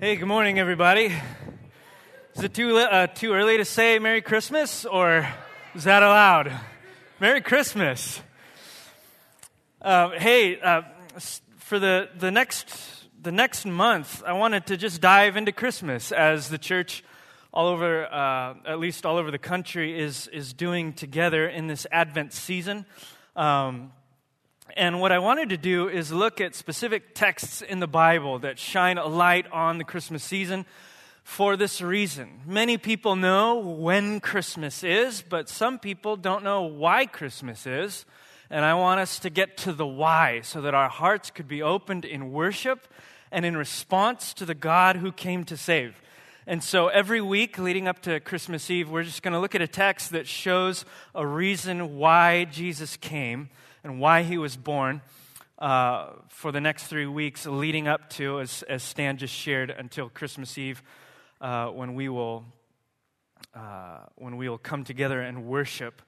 Hey, good morning, everybody. Is it too, uh, too early to say Merry Christmas, or is that allowed? Merry Christmas. Uh, hey, uh, for the, the, next, the next month, I wanted to just dive into Christmas as the church all over, uh, at least all over the country, is, is doing together in this Advent season. Um, and what I wanted to do is look at specific texts in the Bible that shine a light on the Christmas season for this reason. Many people know when Christmas is, but some people don't know why Christmas is. And I want us to get to the why so that our hearts could be opened in worship and in response to the God who came to save. And so every week leading up to Christmas Eve, we're just going to look at a text that shows a reason why Jesus came and why he was born uh, for the next three weeks leading up to, as, as Stan just shared, until Christmas Eve, uh, when, we will, uh, when we will come together and worship.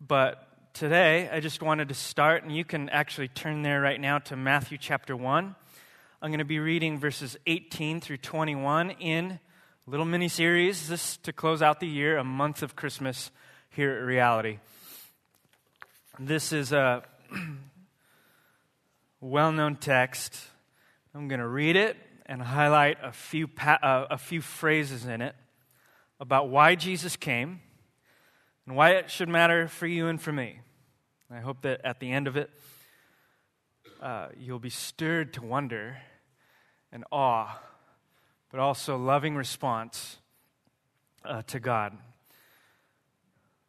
But today, I just wanted to start, and you can actually turn there right now to Matthew chapter 1. I'm going to be reading verses 18 through 21 in a little mini series, this to close out the year, a month of Christmas here at Reality. This is a well known text. I'm going to read it and highlight a few, pa- uh, a few phrases in it about why Jesus came and why it should matter for you and for me. I hope that at the end of it, uh, you'll be stirred to wonder and awe, but also loving response uh, to God.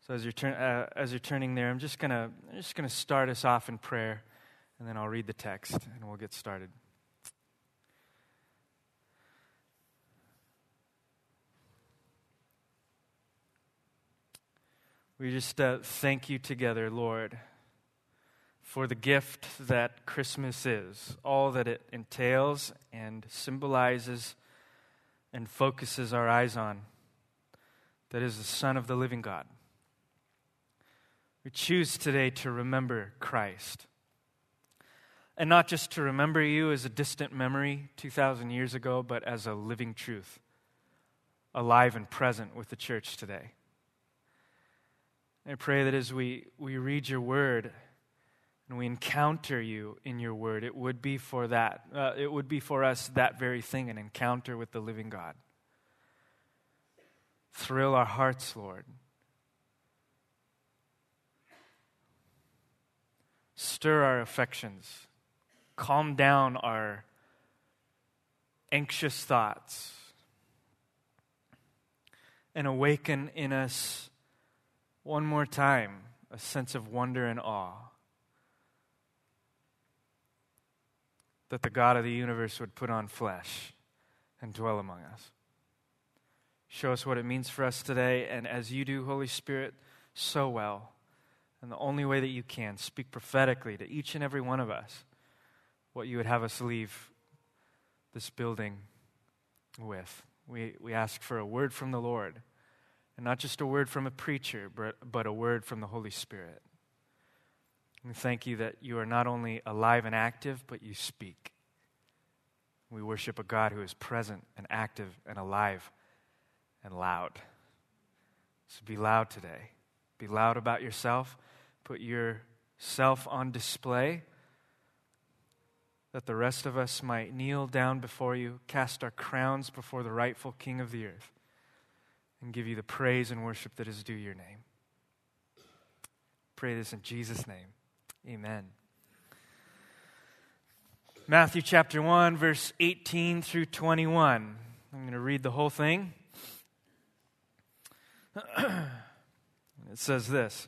So as you're, turn, uh, as you're turning there, I'm just gonna just gonna start us off in prayer, and then I'll read the text and we'll get started. We just uh, thank you together, Lord, for the gift that Christmas is, all that it entails and symbolizes and focuses our eyes on. That is the Son of the living God. We choose today to remember Christ. And not just to remember you as a distant memory 2,000 years ago, but as a living truth, alive and present with the church today. I pray that as we, we read your word and we encounter you in your word, it would be for that. Uh, it would be for us that very thing an encounter with the living God. Thrill our hearts, Lord. Stir our affections, calm down our anxious thoughts, and awaken in us one more time a sense of wonder and awe that the God of the universe would put on flesh and dwell among us. Show us what it means for us today, and as you do, Holy Spirit, so well and the only way that you can, speak prophetically to each and every one of us what you would have us leave this building with. We, we ask for a word from the Lord, and not just a word from a preacher, but, but a word from the Holy Spirit. We thank you that you are not only alive and active, but you speak. We worship a God who is present and active and alive and loud. So be loud today. Be loud about yourself. Put yourself on display that the rest of us might kneel down before you, cast our crowns before the rightful King of the earth, and give you the praise and worship that is due your name. Pray this in Jesus' name. Amen. Matthew chapter 1, verse 18 through 21. I'm going to read the whole thing. It says this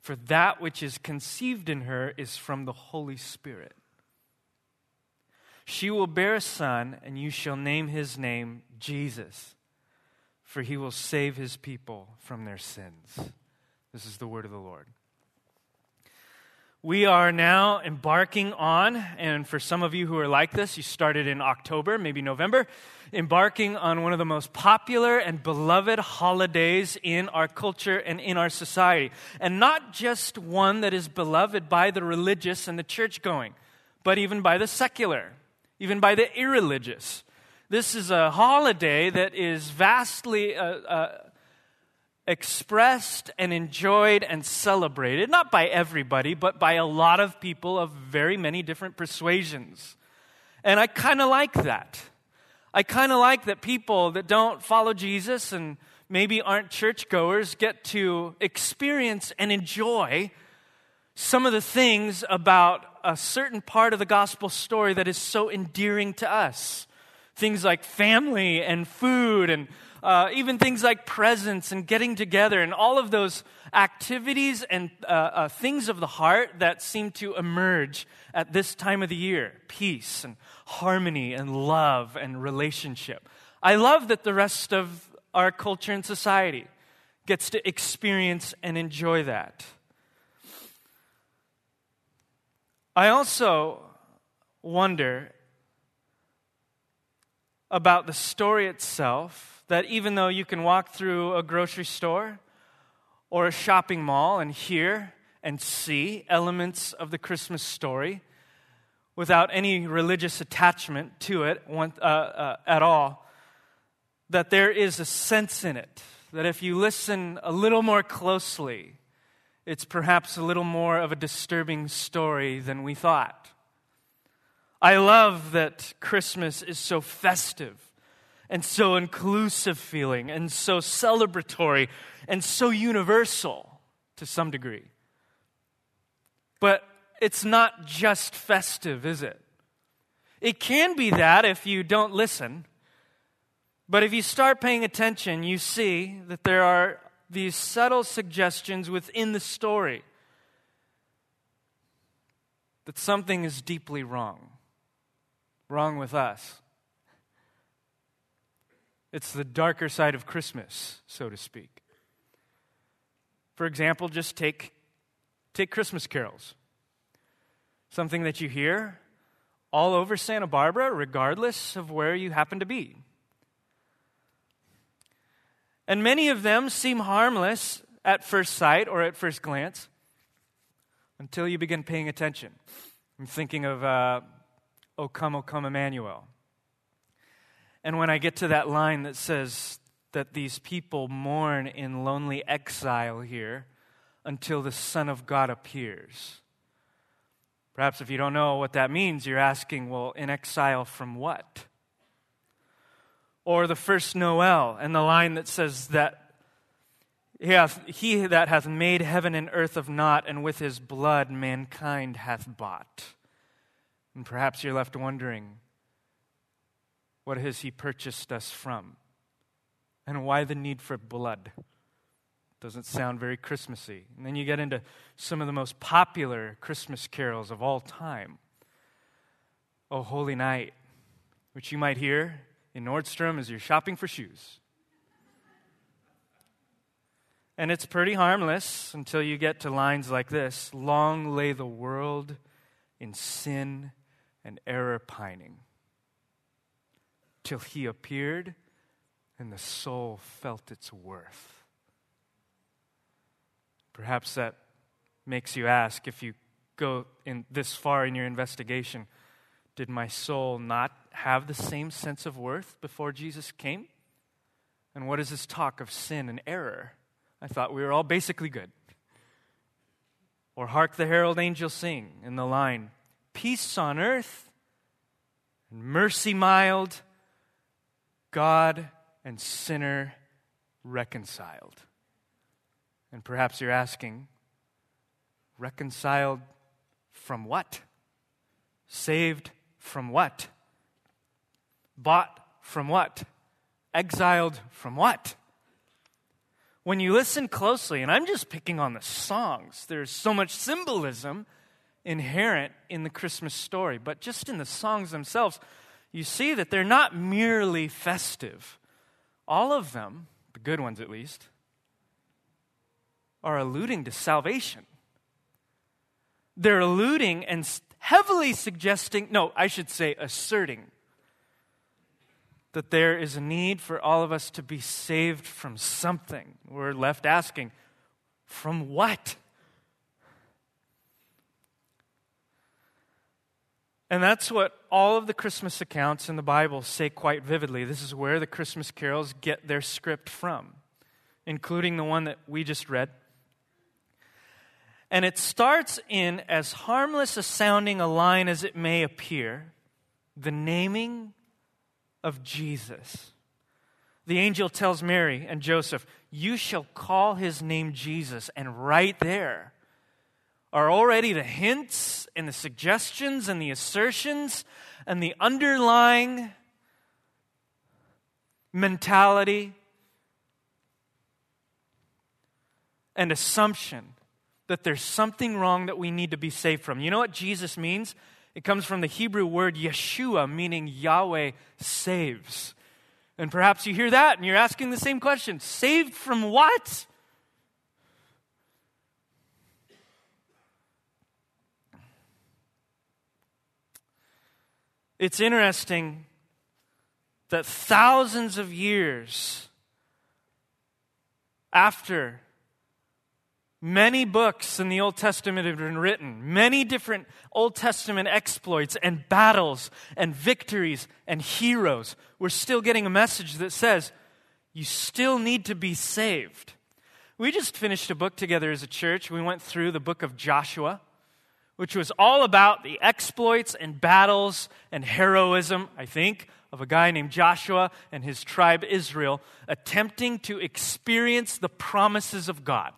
for that which is conceived in her is from the Holy Spirit. She will bear a son, and you shall name his name Jesus, for he will save his people from their sins. This is the word of the Lord. We are now embarking on, and for some of you who are like this, you started in October, maybe November, embarking on one of the most popular and beloved holidays in our culture and in our society. And not just one that is beloved by the religious and the church going, but even by the secular even by the irreligious. This is a holiday that is vastly uh, uh, expressed and enjoyed and celebrated, not by everybody, but by a lot of people of very many different persuasions. And I kind of like that. I kind of like that people that don't follow Jesus and maybe aren't churchgoers get to experience and enjoy some of the things about a certain part of the gospel story that is so endearing to us. Things like family and food, and uh, even things like presents and getting together, and all of those activities and uh, uh, things of the heart that seem to emerge at this time of the year peace and harmony and love and relationship. I love that the rest of our culture and society gets to experience and enjoy that. I also wonder about the story itself that even though you can walk through a grocery store or a shopping mall and hear and see elements of the Christmas story without any religious attachment to it uh, uh, at all, that there is a sense in it that if you listen a little more closely, it's perhaps a little more of a disturbing story than we thought. I love that Christmas is so festive and so inclusive feeling and so celebratory and so universal to some degree. But it's not just festive, is it? It can be that if you don't listen. But if you start paying attention, you see that there are these subtle suggestions within the story that something is deeply wrong. Wrong with us. It's the darker side of Christmas, so to speak. For example, just take, take Christmas carols. Something that you hear all over Santa Barbara, regardless of where you happen to be. And many of them seem harmless at first sight or at first glance until you begin paying attention. I'm thinking of uh, O Come, O Come Emmanuel. And when I get to that line that says that these people mourn in lonely exile here until the Son of God appears. Perhaps if you don't know what that means, you're asking, well, in exile from what? or the first Noel, and the line that says that he, hath, he that hath made heaven and earth of naught, and with his blood mankind hath bought. And perhaps you're left wondering, what has he purchased us from? And why the need for blood? Doesn't sound very Christmassy. And then you get into some of the most popular Christmas carols of all time. Oh, Holy Night, which you might hear in Nordstrom as you're shopping for shoes. And it's pretty harmless until you get to lines like this Long lay the world in sin and error pining, till he appeared and the soul felt its worth. Perhaps that makes you ask if you go in this far in your investigation did my soul not have the same sense of worth before Jesus came? And what is this talk of sin and error? I thought we were all basically good. Or hark the herald angels sing in the line Peace on earth and mercy mild, God and sinner reconciled. And perhaps you're asking, reconciled from what? Saved from what? Bought from what? Exiled from what? When you listen closely, and I'm just picking on the songs, there's so much symbolism inherent in the Christmas story. But just in the songs themselves, you see that they're not merely festive. All of them, the good ones at least, are alluding to salvation. They're alluding and heavily suggesting, no, I should say asserting, that there is a need for all of us to be saved from something. We're left asking, from what? And that's what all of the Christmas accounts in the Bible say quite vividly. This is where the Christmas carols get their script from, including the one that we just read. And it starts in as harmless a sounding a line as it may appear the naming of Jesus. The angel tells Mary and Joseph, You shall call his name Jesus. And right there are already the hints and the suggestions and the assertions and the underlying mentality and assumption that there's something wrong that we need to be saved from. You know what Jesus means? It comes from the Hebrew word Yeshua, meaning Yahweh saves. And perhaps you hear that and you're asking the same question saved from what? It's interesting that thousands of years after Many books in the Old Testament have been written, many different Old Testament exploits and battles and victories and heroes. We're still getting a message that says, you still need to be saved. We just finished a book together as a church. We went through the book of Joshua, which was all about the exploits and battles and heroism, I think, of a guy named Joshua and his tribe Israel attempting to experience the promises of God.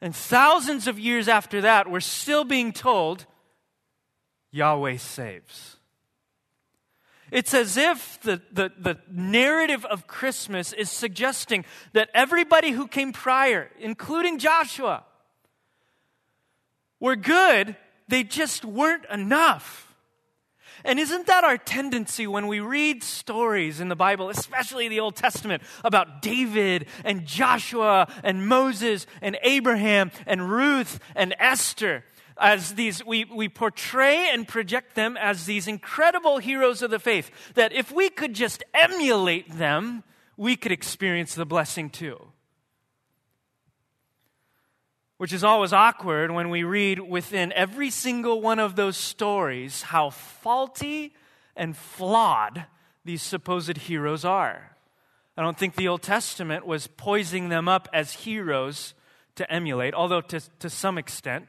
And thousands of years after that, we're still being told Yahweh saves. It's as if the, the, the, narrative of Christmas is suggesting that everybody who came prior, including Joshua, were good, they just weren't enough. And isn't that our tendency when we read stories in the Bible, especially the Old Testament, about David and Joshua and Moses and Abraham and Ruth and Esther? As these, we, we portray and project them as these incredible heroes of the faith, that if we could just emulate them, we could experience the blessing too which is always awkward when we read within every single one of those stories how faulty and flawed these supposed heroes are. I don't think the Old Testament was poising them up as heroes to emulate, although to, to some extent.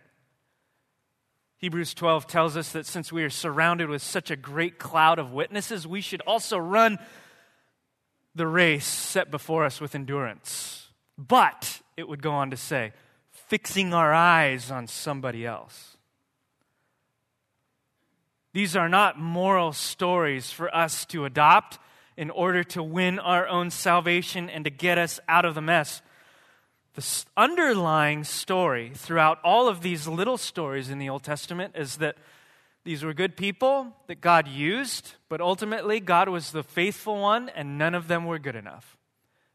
Hebrews 12 tells us that since we are surrounded with such a great cloud of witnesses, we should also run the race set before us with endurance. But, it would go on to say, fixing our eyes on somebody else. These are not moral stories for us to adopt in order to win our own salvation and to get us out of the mess. The underlying story throughout all of these little stories in the Old Testament is that these were good people that God used, but ultimately God was the faithful one, and none of them were good enough,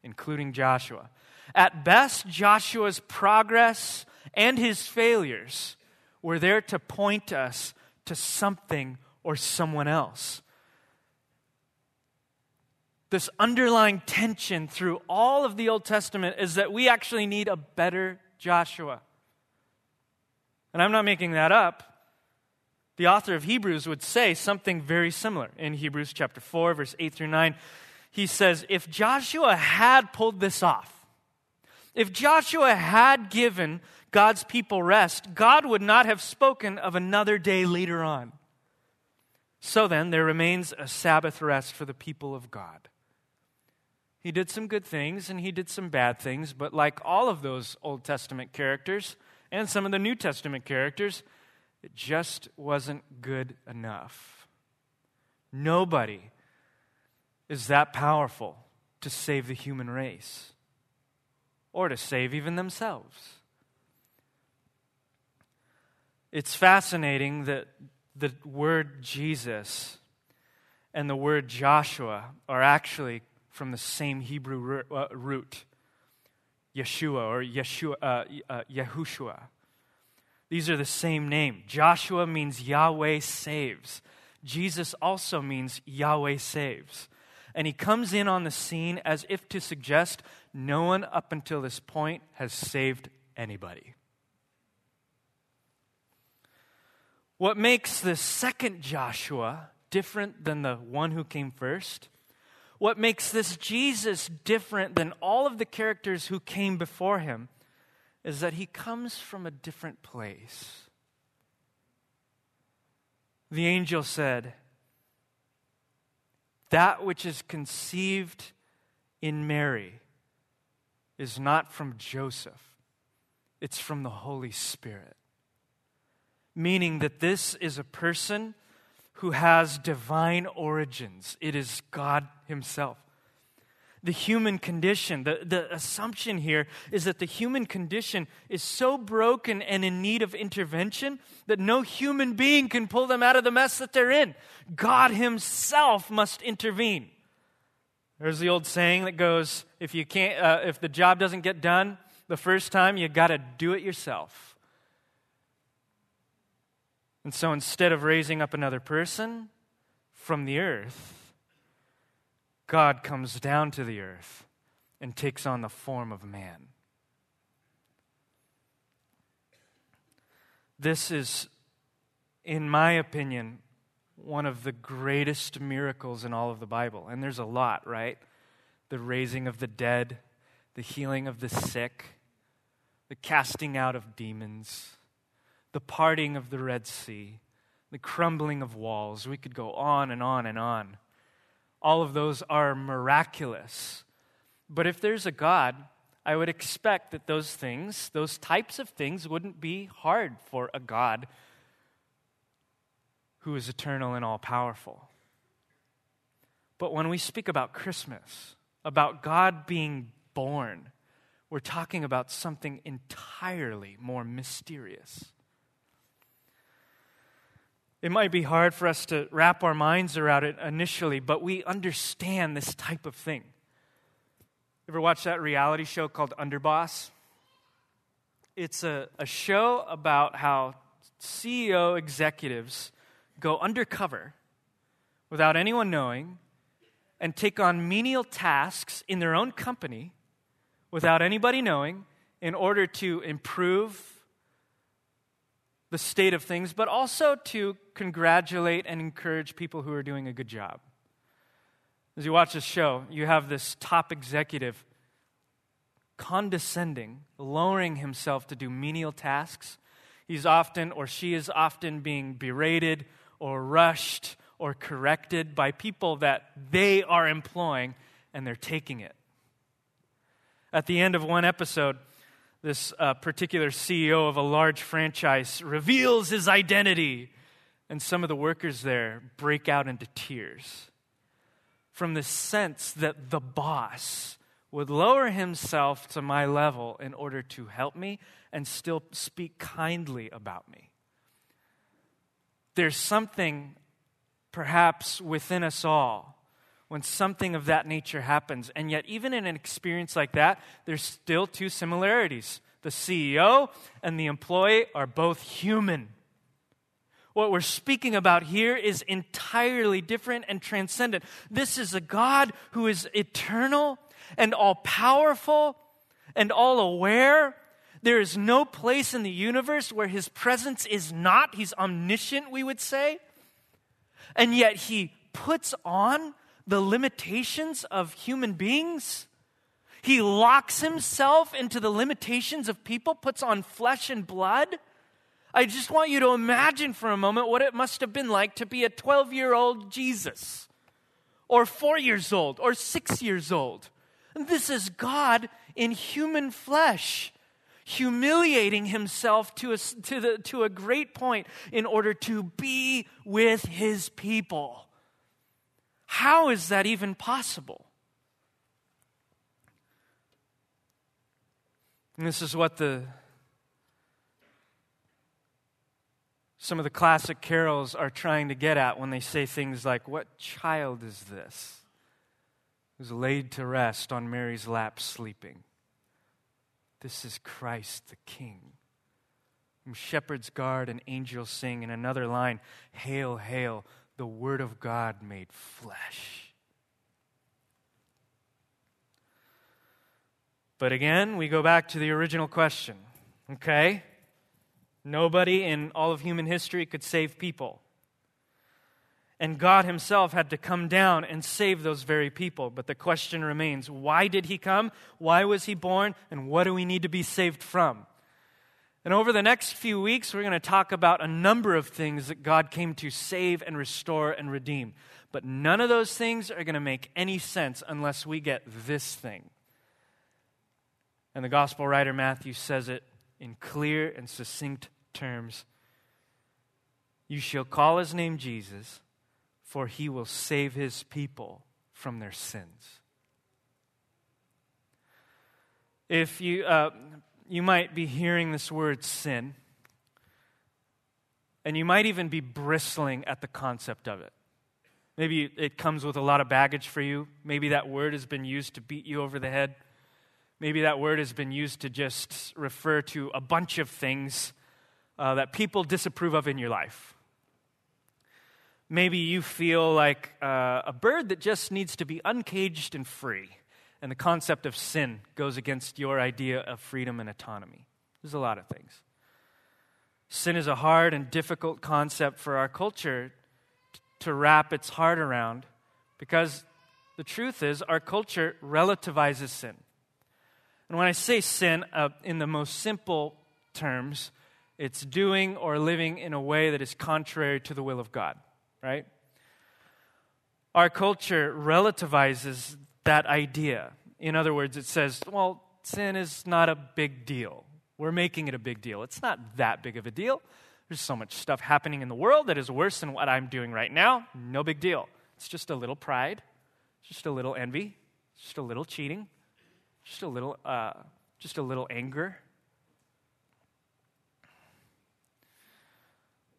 including Joshua. At best, Joshua's progress and his failures were there to point us to something or someone else. This underlying tension through all of the Old Testament is that we actually need a better Joshua. And I'm not making that up. The author of Hebrews would say something very similar in Hebrews chapter 4, verse 8 through 9. He says, If Joshua had pulled this off, if Joshua had given God's people rest, God would not have spoken of another day later on. So then, there remains a Sabbath rest for the people of God. He did some good things and he did some bad things, but like all of those Old Testament characters and some of the New Testament characters, it just wasn't good enough. Nobody is that powerful to save the human race or to save even themselves. It's fascinating that the word Jesus and the word Joshua are actually from the same Hebrew uh, root, Yeshua or Yeshua, uh, uh. These are the same name. Joshua means Yahweh saves. Jesus also means Yahweh saves. And he comes in on the scene as if to suggest no one up until this point has saved anybody. What makes the second Joshua different than the one who came first? What makes this Jesus different than all of the characters who came before him is that he comes from a different place. The angel said, That which is conceived in Mary is not from Joseph, it's from the Holy Spirit. Meaning that this is a person who has divine origins, it is God Himself the human condition. The, the assumption here is that the human condition is so broken and in need of intervention that no human being can pull them out of the mess that they're in. God Himself must intervene. There's the old saying that goes, if you can't, uh, if the job doesn't get done the first time, you got to do it yourself. And so instead of raising up another person from the earth, God comes down to the earth and takes on the form of man. This is, in my opinion, one of the greatest miracles in all of the Bible. And there's a lot, right? The raising of the dead, the healing of the sick, the casting out of demons, the parting of the Red Sea, the crumbling of walls. We could go on and on and on. All of those are miraculous. But if there's a God, I would expect that those things, those types of things, wouldn't be hard for a God who is eternal and all powerful. But when we speak about Christmas, about God being born, we're talking about something entirely more mysterious. It might be hard for us to wrap our minds around it initially, but we understand this type of thing. Ever watch that reality show called Underboss? It's a, a show about how CEO executives go undercover without anyone knowing and take on menial tasks in their own company without anybody knowing in order to improve the state of things, but also to congratulate and encourage people who are doing a good job. As you watch this show, you have this top executive condescending, lowering himself to do menial tasks. He's often, or she is often, being berated or rushed or corrected by people that they are employing and they're taking it. At the end of one episode, this uh, particular CEO of a large franchise reveals his identity, and some of the workers there break out into tears from the sense that the boss would lower himself to my level in order to help me and still speak kindly about me. There's something perhaps within us all when something of that nature happens. And yet, even in an experience like that, there's still two similarities. The CEO and the employee are both human. What we're speaking about here is entirely different and transcendent. This is a God who is eternal and all powerful and all aware there is no place in the universe where his presence is not. He's omniscient, we would say. And yet he puts on the limitations of human beings. He locks himself into the limitations of people, puts on flesh and blood. I just want you to imagine for a moment what it must have been like to be a 12 year old Jesus, or four years old, or six years old. This is God in human flesh humiliating himself to a, to, the, to a great point in order to be with his people. How is that even possible? And this is what the some of the classic carols are trying to get at when they say things like, What child is this who's laid to rest on Mary's lap sleeping? This is Christ the King. From shepherds guard and angels sing in another line, Hail, hail, the Word of God made flesh. But again, we go back to the original question, okay? Nobody in all of human history could save people. And God Himself had to come down and save those very people. But the question remains why did He come? Why was He born? And what do we need to be saved from? And over the next few weeks, we're going to talk about a number of things that God came to save and restore and redeem. But none of those things are going to make any sense unless we get this thing. And the gospel writer Matthew says it in clear and succinct terms You shall call his name Jesus, for he will save his people from their sins. If you, uh, you might be hearing this word sin, and you might even be bristling at the concept of it. Maybe it comes with a lot of baggage for you. Maybe that word has been used to beat you over the head. Maybe that word has been used to just refer to a bunch of things uh, that people disapprove of in your life. Maybe you feel like uh, a bird that just needs to be uncaged and free, and the concept of sin goes against your idea of freedom and autonomy. There's a lot of things. Sin is a hard and difficult concept for our culture to wrap its heart around because the truth is, our culture relativizes sin. And when I say sin, uh, in the most simple terms, it's doing or living in a way that is contrary to the will of God, right? Our culture relativizes that idea. In other words, it says, well, sin is not a big deal. We're making it a big deal. It's not that big of a deal. There's so much stuff happening in the world that is worse than what I'm doing right now. No big deal. It's just a little pride, just a little envy, just a little cheating, just a little, uh, just a little anger.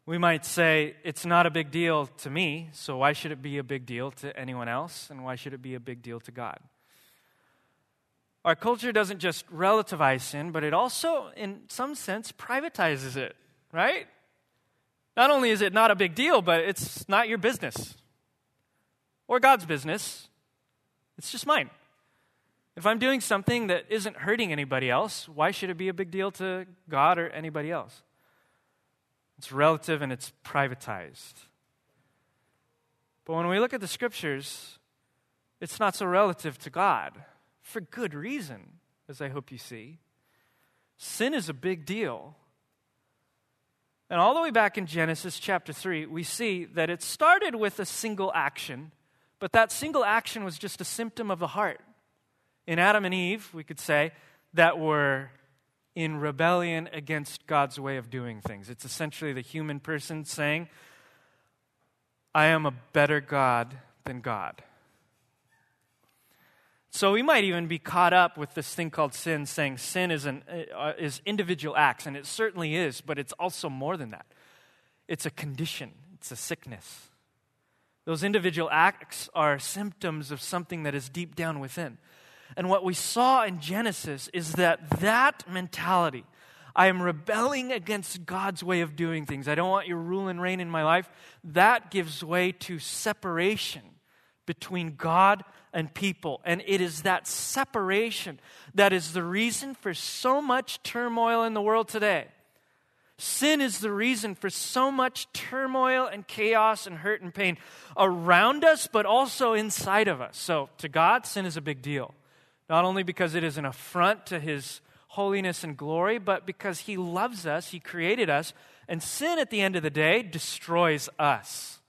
We might say, it's not a big deal to me, so why should it be a big deal to anyone else? And why should it be a big deal to God? Our culture doesn't just relativize sin, but it also, in some sense, privatizes it, right? Not only is it not a big deal, but it's not your business or God's business. It's just mine. If I'm doing something that isn't hurting anybody else, why should it be a big deal to God or anybody else? It's relative and it's privatized. But when we look at the scriptures, it's not so relative to God for good reason, as I hope you see. Sin is a big deal. And all the way back in Genesis chapter 3, we see that it started with a single action, but that single action was just a symptom of the heart in Adam and Eve, we could say, that were in rebellion against God's way of doing things. It's essentially the human person saying, I am a better God than God. So we might even be caught up with this thing called sin, saying sin is, an, uh, is individual acts, and it certainly is, but it's also more than that. It's a condition, it's a sickness. Those individual acts are symptoms of something that is deep down within. And what we saw in Genesis is that that mentality, I am rebelling against God's way of doing things. I don't want your rule and reign in my life. That gives way to separation between God and people. And it is that separation that is the reason for so much turmoil in the world today. Sin is the reason for so much turmoil and chaos and hurt and pain around us, but also inside of us. So, to God, sin is a big deal not only because it is an affront to his holiness and glory, but because he loves us, he created us, and sin at the end of the day destroys us,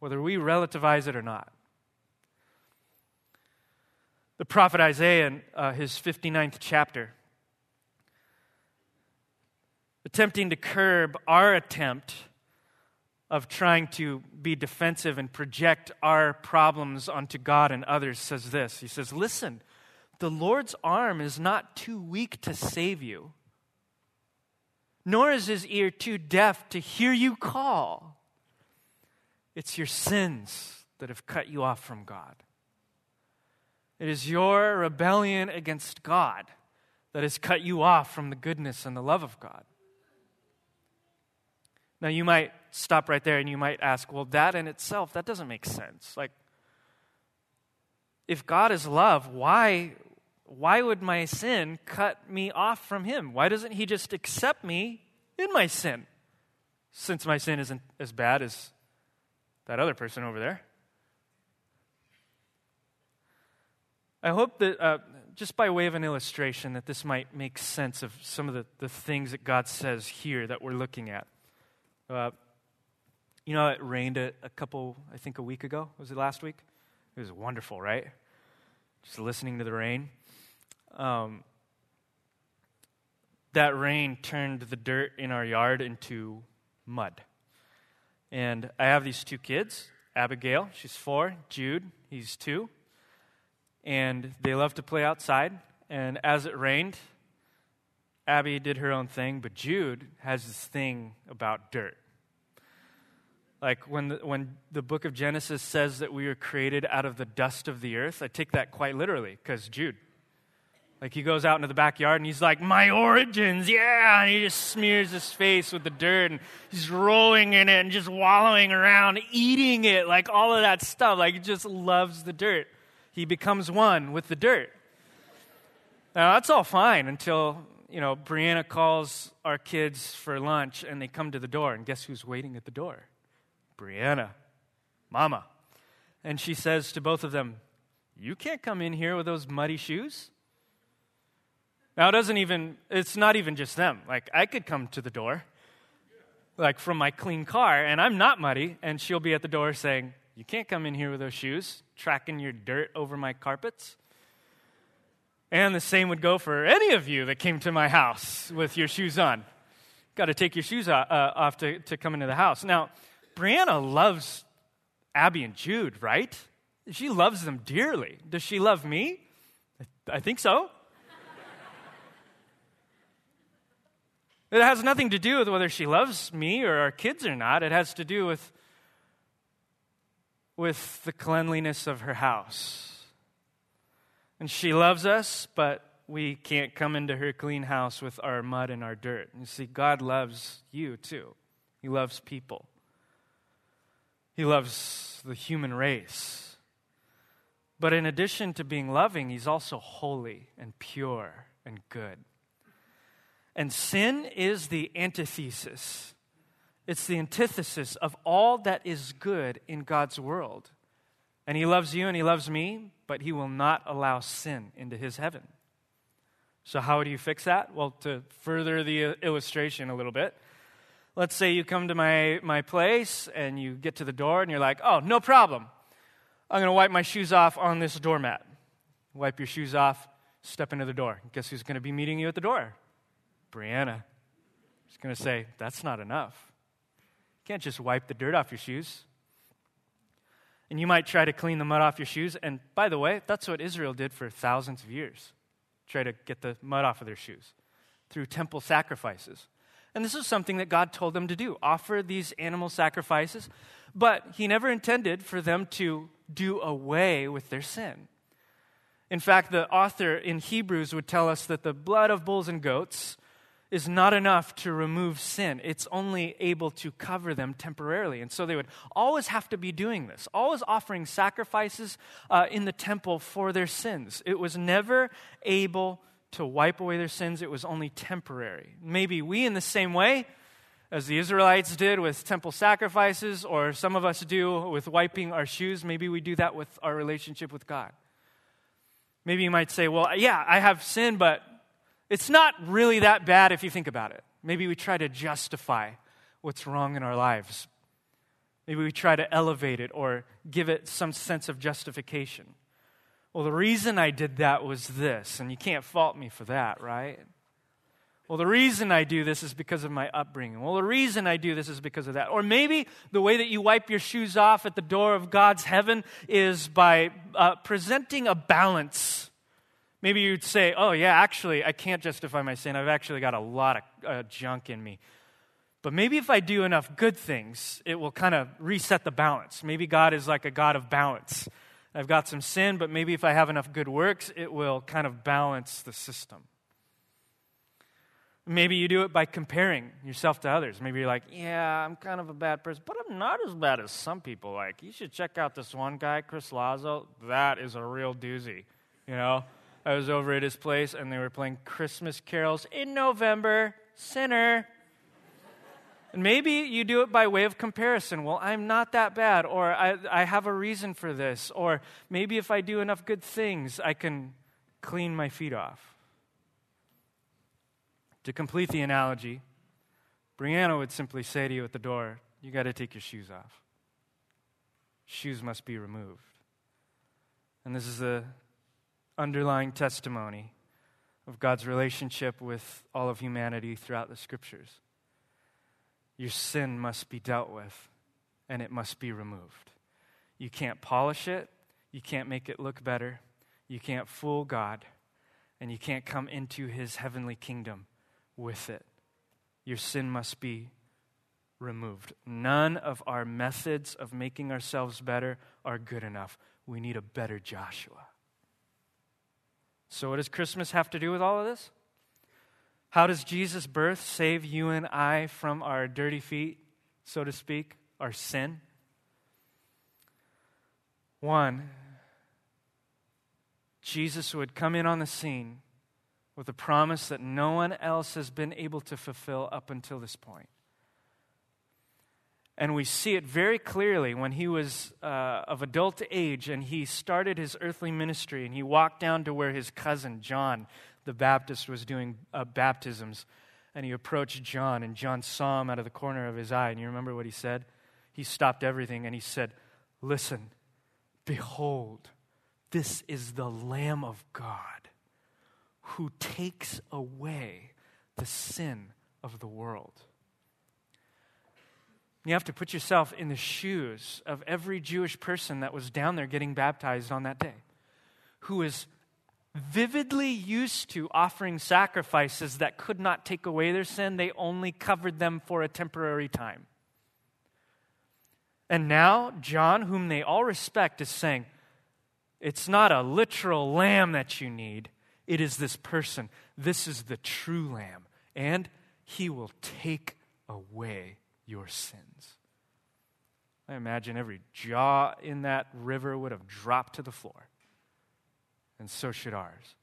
whether we relativize it or not. The prophet Isaiah, in uh, his 59th chapter, attempting to curb our attempt of trying to be defensive and project our problems onto God and others says this. He says, Listen, the Lord's arm is not too weak to save you, nor is his ear too deaf to hear you call. It's your sins that have cut you off from God. It is your rebellion against God that has cut you off from the goodness and the love of God. Now, you might stop right there and you might ask, well, that in itself, that doesn't make sense. Like, if God is love, why, why would my sin cut me off from Him? Why doesn't He just accept me in my sin? Since my sin isn't as bad as that other person over there. I hope that, uh, just by way of an illustration, that this might make sense of some of the, the things that God says here that we're looking at. Uh, you know, it rained a, a, couple, I think a week ago. Was it last week? It was wonderful, right? Just listening to the rain. Um, that rain turned the dirt in our yard into mud. And I have these two kids Abigail, she's four, Jude, he's two. And they love to play outside. And as it rained, Abby did her own thing, but Jude has this thing about dirt. Like when the, when the book of Genesis says that we were created out of the dust of the earth, I take that quite literally because Jude. Like he goes out into the backyard and he's like, My origins, yeah. And he just smears his face with the dirt and he's rolling in it and just wallowing around, eating it, like all of that stuff. Like he just loves the dirt. He becomes one with the dirt. Now that's all fine until, you know, Brianna calls our kids for lunch and they come to the door and guess who's waiting at the door? Brianna, Mama. And she says to both of them, You can't come in here with those muddy shoes. Now, it doesn't even, it's not even just them. Like, I could come to the door, like from my clean car, and I'm not muddy, and she'll be at the door saying, You can't come in here with those shoes, tracking your dirt over my carpets. And the same would go for any of you that came to my house with your shoes on. Got to take your shoes off, uh, off to, to come into the house. Now, Brianna loves Abby and Jude, right? She loves them dearly. Does she love me? I think so. it has nothing to do with whether she loves me or our kids or not. It has to do with, with the cleanliness of her house. And she loves us, but we can't come into her clean house with our mud and our dirt. You see, God loves you too, He loves people. He loves the human race. But in addition to being loving, he's also holy and pure and good. And sin is the antithesis, it's the antithesis of all that is good in God's world. And he loves you and he loves me, but he will not allow sin into his heaven. So, how do you fix that? Well, to further the illustration a little bit, Let's say you come to my, my place and you get to the door and you're like, oh, no problem. I'm going to wipe my shoes off on this doormat. Wipe your shoes off, step into the door. Guess who's going to be meeting you at the door? Brianna. She's going to say, that's not enough. You can't just wipe the dirt off your shoes. And you might try to clean the mud off your shoes. And by the way, that's what Israel did for thousands of years try to get the mud off of their shoes through temple sacrifices. And this is something that God told them to do offer these animal sacrifices. But He never intended for them to do away with their sin. In fact, the author in Hebrews would tell us that the blood of bulls and goats is not enough to remove sin. It's only able to cover them temporarily. And so they would always have to be doing this, always offering sacrifices uh, in the temple for their sins. It was never able to wipe away their sins, it was only temporary. Maybe we, in the same way as the Israelites did with temple sacrifices, or some of us do with wiping our shoes, maybe we do that with our relationship with God. Maybe you might say, well, yeah, I have sin, but it's not really that bad if you think about it. Maybe we try to justify what's wrong in our lives. Maybe we try to elevate it or give it some sense of justification. Well, the reason I did that was this, and you can't fault me for that, right? Well, the reason I do this is because of my upbringing. Well, the reason I do this is because of that. Or maybe the way that you wipe your shoes off at the door of God's heaven is by uh, presenting a balance Maybe you'd say, oh, yeah, actually, I can't justify my sin. I've actually got a lot of uh, junk in me. But maybe if I do enough good things, it will kind of reset the balance. Maybe God is like a God of balance. I've got some sin, but maybe if I have enough good works, it will kind of balance the system. Maybe you do it by comparing yourself to others. Maybe you're like, yeah, I'm kind of a bad person, but I'm not as bad as some people. Like, you should check out this one guy, Chris Lazo. That is a real doozy. You know, I was over at his place and they were playing Christmas carols in November. Sinner. And maybe you do it by way of comparison. Well, I'm not that bad, or I, I have a reason for this, or maybe if I do enough good things, I can clean my feet off. To complete the analogy, Brianna would simply say to you at the door, You got to take your shoes off. Shoes must be removed. And this is the underlying testimony of God's relationship with all of humanity throughout the scriptures your sin must be dealt with and it must be removed. You can't polish it, you can't make it look better, you can't fool God, and you can't come into his heavenly kingdom with it. Your sin must be removed. None of our methods of making ourselves better are good enough. We need a better Joshua. So, what does Christmas have to do with all of this? How does Jesus' birth save you and I from our dirty feet, so to speak, our sin? One, Jesus would come in on the scene with a promise that no one else has been able to fulfill up until this point. And we see it very clearly when he was uh, of adult age and he started his earthly ministry and he walked down to where his cousin John the Baptist was doing uh, baptisms, and he approached John, and John saw him out of the corner of his eye. And you remember what he said? He stopped everything and he said, Listen, behold, this is the Lamb of God who takes away the sin of the world. You have to put yourself in the shoes of every Jewish person that was down there getting baptized on that day, who is vividly used to offering sacrifices that could not take away their sin, they only covered them for a temporary time. And now, John, whom they all respect, is saying, It's not a literal lamb that you need, it is this person. This is the true lamb, and he will take away your sins. I imagine every jaw in that river would have dropped to the floor and so should ours.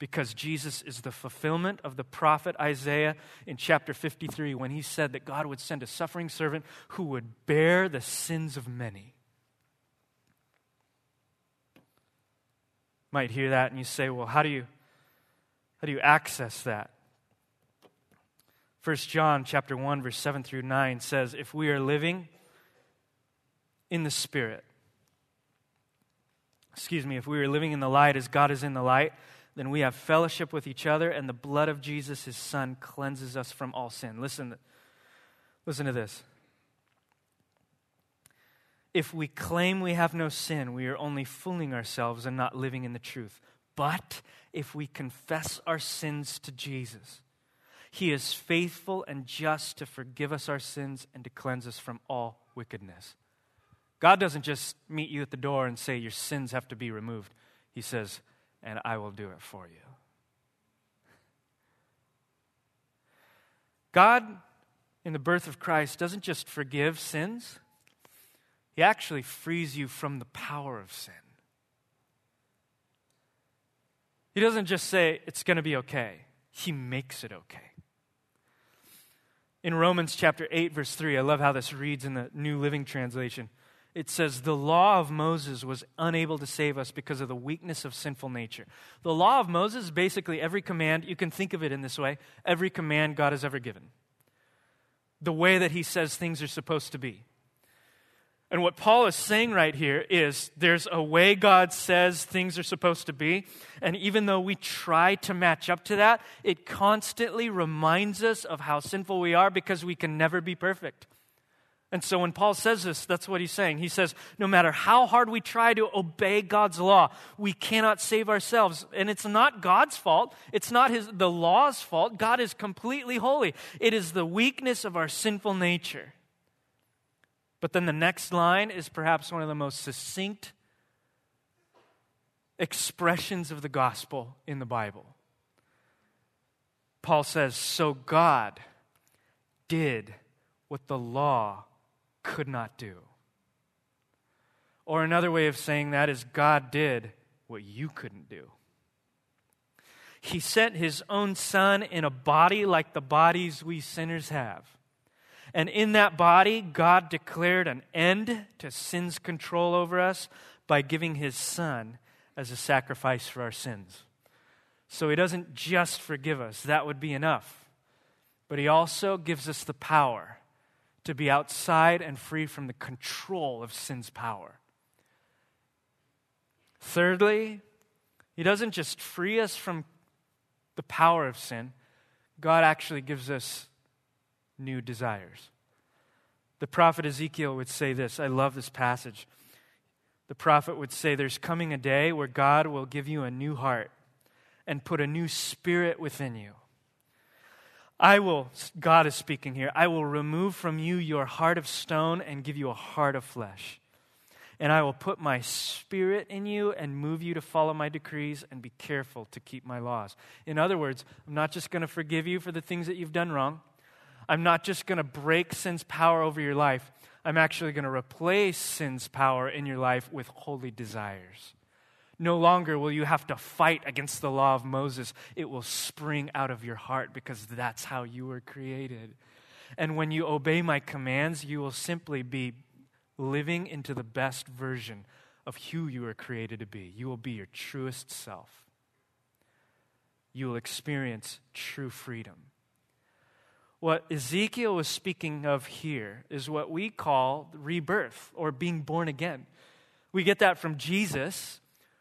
Because Jesus is the fulfillment of the prophet Isaiah in chapter 53 when he said that God would send a suffering servant who would bear the sins of many. Might hear that and you say, well, how do you, how do you access that? 1 John chapter 1 verse 7 through 9 says if we are living in the spirit excuse me, if we are living in the light as God is in the light, then we have fellowship with each other, and the blood of Jesus, his son, cleanses us from all sin. Listen, listen to this. If we claim we have no sin, we are only fooling ourselves and not living in the truth. But if we confess our sins to Jesus, he is faithful and just to forgive us our sins and to cleanse us from all wickedness. God doesn't just meet you at the door and say, Your sins have to be removed. He says, And I will do it for you. God, in the birth of Christ, doesn't just forgive sins, He actually frees you from the power of sin. He doesn't just say, It's going to be okay, He makes it okay. In Romans chapter 8, verse 3, I love how this reads in the New Living Translation it says, The law of Moses was unable to save us because of the weakness of sinful nature. The law of Moses basically every command, you can think of it in this way every command God has ever given. The way that he says things are supposed to be. And what Paul is saying right here is there's a way God says things are supposed to be. And even though we try to match up to that, it constantly reminds us of how sinful we are because we can never be perfect. And so when Paul says this, that's what he's saying. He says, no matter how hard we try to obey God's law, we cannot save ourselves. And it's not God's fault. It's not his, the law's fault. God is completely holy. It is the weakness of our sinful nature. But then the next line is perhaps one of the most succinct expressions of the gospel in the Bible. Paul says, So God did what the law could not do. Or another way of saying that is God did what you couldn't do. He sent his own son in a body like the bodies we sinners have. And in that body, God declared an end to sin's control over us by giving his son as a sacrifice for our sins. So he doesn't just forgive us, that would be enough. But he also gives us the power to be outside and free from the control of sin's power. Thirdly, he doesn't just free us from the power of sin, God actually gives us new desires. The prophet Ezekiel would say this. I love this passage. The prophet would say, There's coming a day where God will give you a new heart and put a new spirit within you. I will, God is speaking here, I will remove from you your heart of stone and give you a heart of flesh. And I will put my spirit in you and move you to follow my decrees and be careful to keep my laws. In other words, I'm not just going to forgive you for the things that you've done wrong. I'm not just going to break sin's power over your life. I'm actually going to replace sin's power in your life with holy desires. No longer will you have to fight against the law of Moses. It will spring out of your heart because that's how you were created. And when you obey my commands, you will simply be living into the best version of who you were created to be. You will be your truest self. You will experience true freedom. What Ezekiel was speaking of here is what we call rebirth or being born again. We get that from Jesus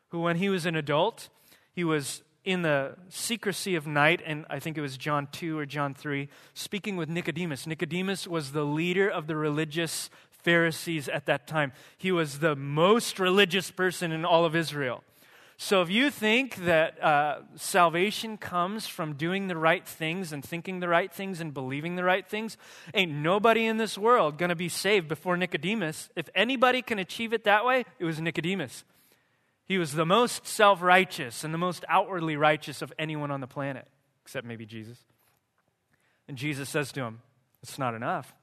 who, when he was an adult, he was in the secrecy of night, and I think it was John 2 or John 3, speaking with Nicodemus. Nicodemus was the leader of the religious Pharisees at that time. He was the most religious person in all of Israel. So if you think that uh, salvation comes from doing the right things and thinking the right things and believing the right things, ain't nobody in this world going to be saved before Nicodemus. If anybody can achieve it that way, it was Nicodemus. He was the most self righteous and the most outwardly righteous of anyone on the planet, except maybe Jesus. And Jesus says to him, It's not enough.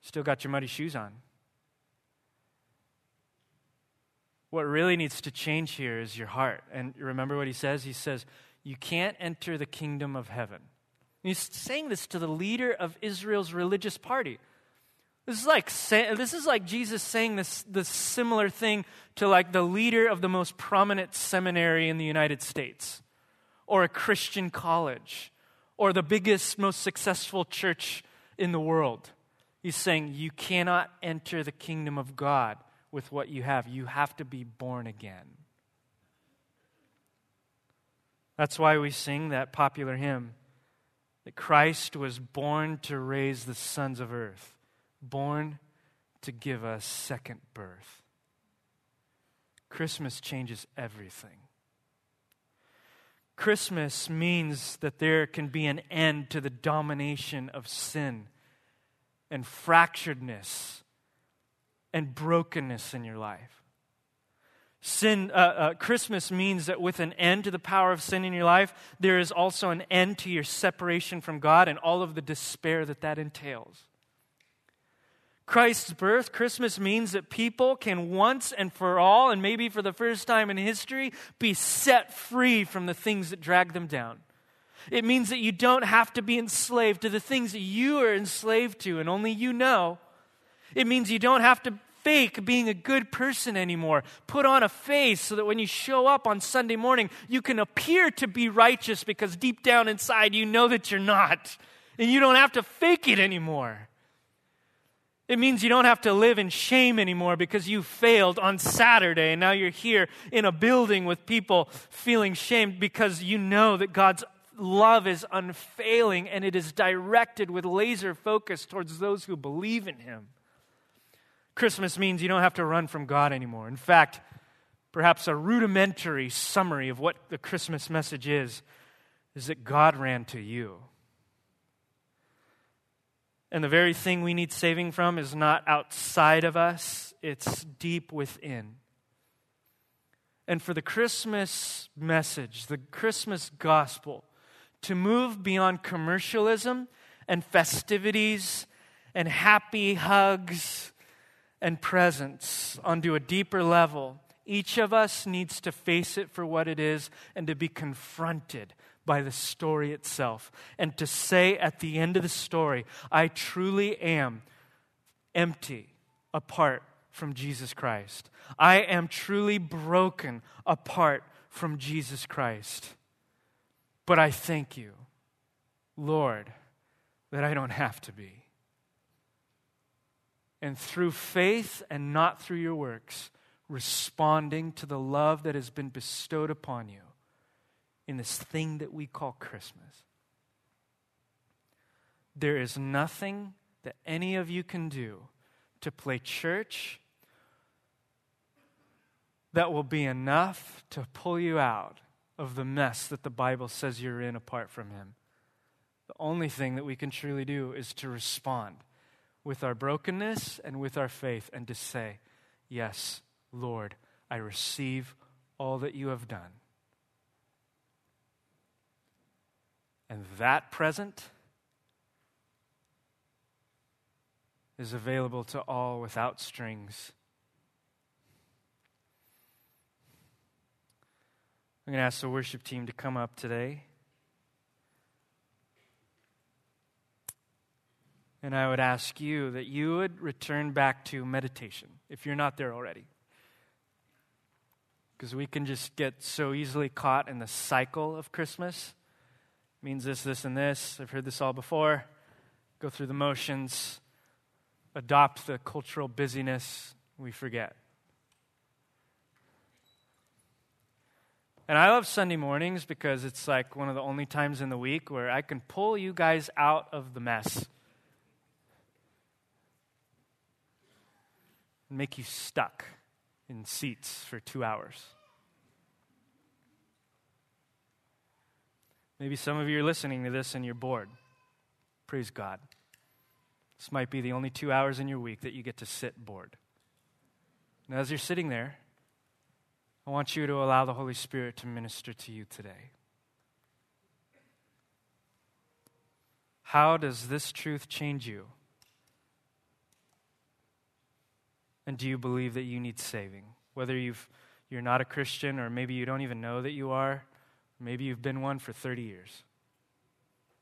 Still got your muddy shoes on. What really needs to change here is your heart. And remember what he says? He says, You can't enter the kingdom of heaven. And he's saying this to the leader of Israel's religious party. This is like this is like Jesus saying this this similar thing to like the leader of the most prominent seminary in the United States or a Christian college or the biggest most successful church in the world. He's saying you cannot enter the kingdom of God with what you have. You have to be born again. That's why we sing that popular hymn that Christ was born to raise the sons of earth born to give us second birth. Christmas changes everything. Christmas means that there can be an end to the domination of sin and fracturedness and brokenness in your life. Sin, uh, uh, Christmas means that with an end to the power of sin in your life, there is also an end to your separation from God and all of the despair that that entails. Christ's birth, Christmas means that people can once and for all, and maybe for the first time in history, be set free from the things that drag them down. It means that you don't have to be enslaved to the things that you are enslaved to and only you know. It means you don't have to fake being a good person anymore. Put on a face so that when you show up on Sunday morning, you can appear to be righteous because deep down inside you know that you're not. And you don't have to fake it anymore. It means you don't have to live in shame anymore because you failed on Saturday and now you're here in a building with people feeling shamed because you know that God's love is unfailing and it is directed with laser focus towards those who believe in Him. Christmas means you don't have to run from God anymore. In fact, perhaps a rudimentary summary of what the Christmas message is is that God ran to you. And the very thing we need saving from is not outside of us, it's deep within. And for the Christmas message, the Christmas gospel, to move beyond commercialism and festivities and happy hugs and presents onto a deeper level, each of us needs to face it for what it is and to be confronted by the story itself. And to say at the end of the story, I truly am empty apart from Jesus Christ. I am truly broken apart from Jesus Christ. But I thank you, Lord, that I don't have to be. And through faith and not through your works, responding to the love that has been bestowed upon you in this thing that we call Christmas. There is nothing that any of you can do to play church that will be enough to pull you out of the mess that the Bible says you're in apart from Him. The only thing that we can truly do is to respond with our brokenness and with our faith and to say, Yes, Lord, I receive all that you have done. And that present is available to all without strings. I'm going to ask the worship team to come up today. And I would ask you that you would return back to meditation if you're not there already. Because we can just get so easily caught in the cycle of Christmas means this, this, and this. I've heard this all before. Go through the motions, adopt the cultural busyness, we forget. And I love Sunday mornings because it's like one of the only times in the week where I can pull you guys out of the mess and make you stuck in seats for two hours. Maybe some of you are listening to this and you're bored. Praise God. This might be the only two hours in your week that you get to sit bored. And as you're sitting there, I want you to allow the Holy Spirit to minister to you today. How does this truth change you? And do you believe that you need saving? Whether you've, you're not a Christian or maybe you don't even know that you are, Maybe you've been one for 30 years.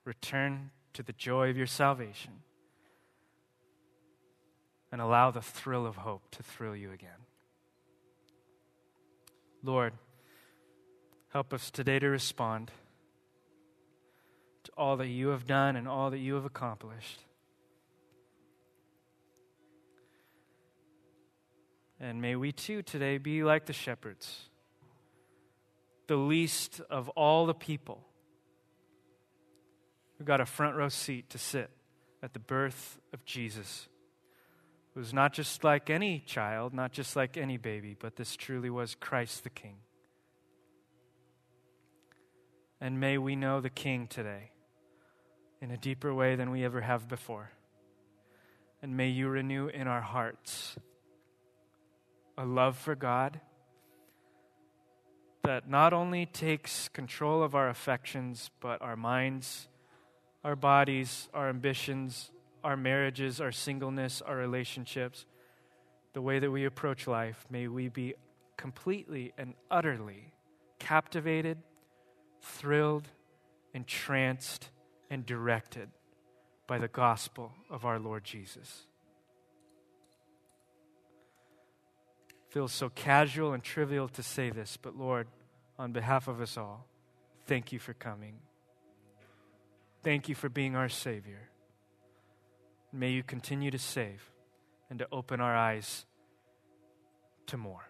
Return to the joy of your salvation and allow the thrill of hope to thrill you again. Lord, help us today to respond to all that you have done and all that you have accomplished. And may we too today be like the shepherds the least of all the people who got a front row seat to sit at the birth of Jesus. It was not just like any child, not just like any baby, but this truly was Christ the King. And may we know the King today in a deeper way than we ever have before. And may you renew in our hearts a love for God that not only takes control of our affections, but our minds, our bodies, our ambitions, our marriages, our singleness, our relationships, the way that we approach life, may we be completely and utterly captivated, thrilled, entranced, and directed by the gospel of our Lord Jesus. Feels so casual and trivial to say this, but Lord, on behalf of us all, thank you for coming. Thank you for being our Savior. May you continue to save and to open our eyes to more.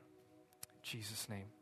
In Jesus' name.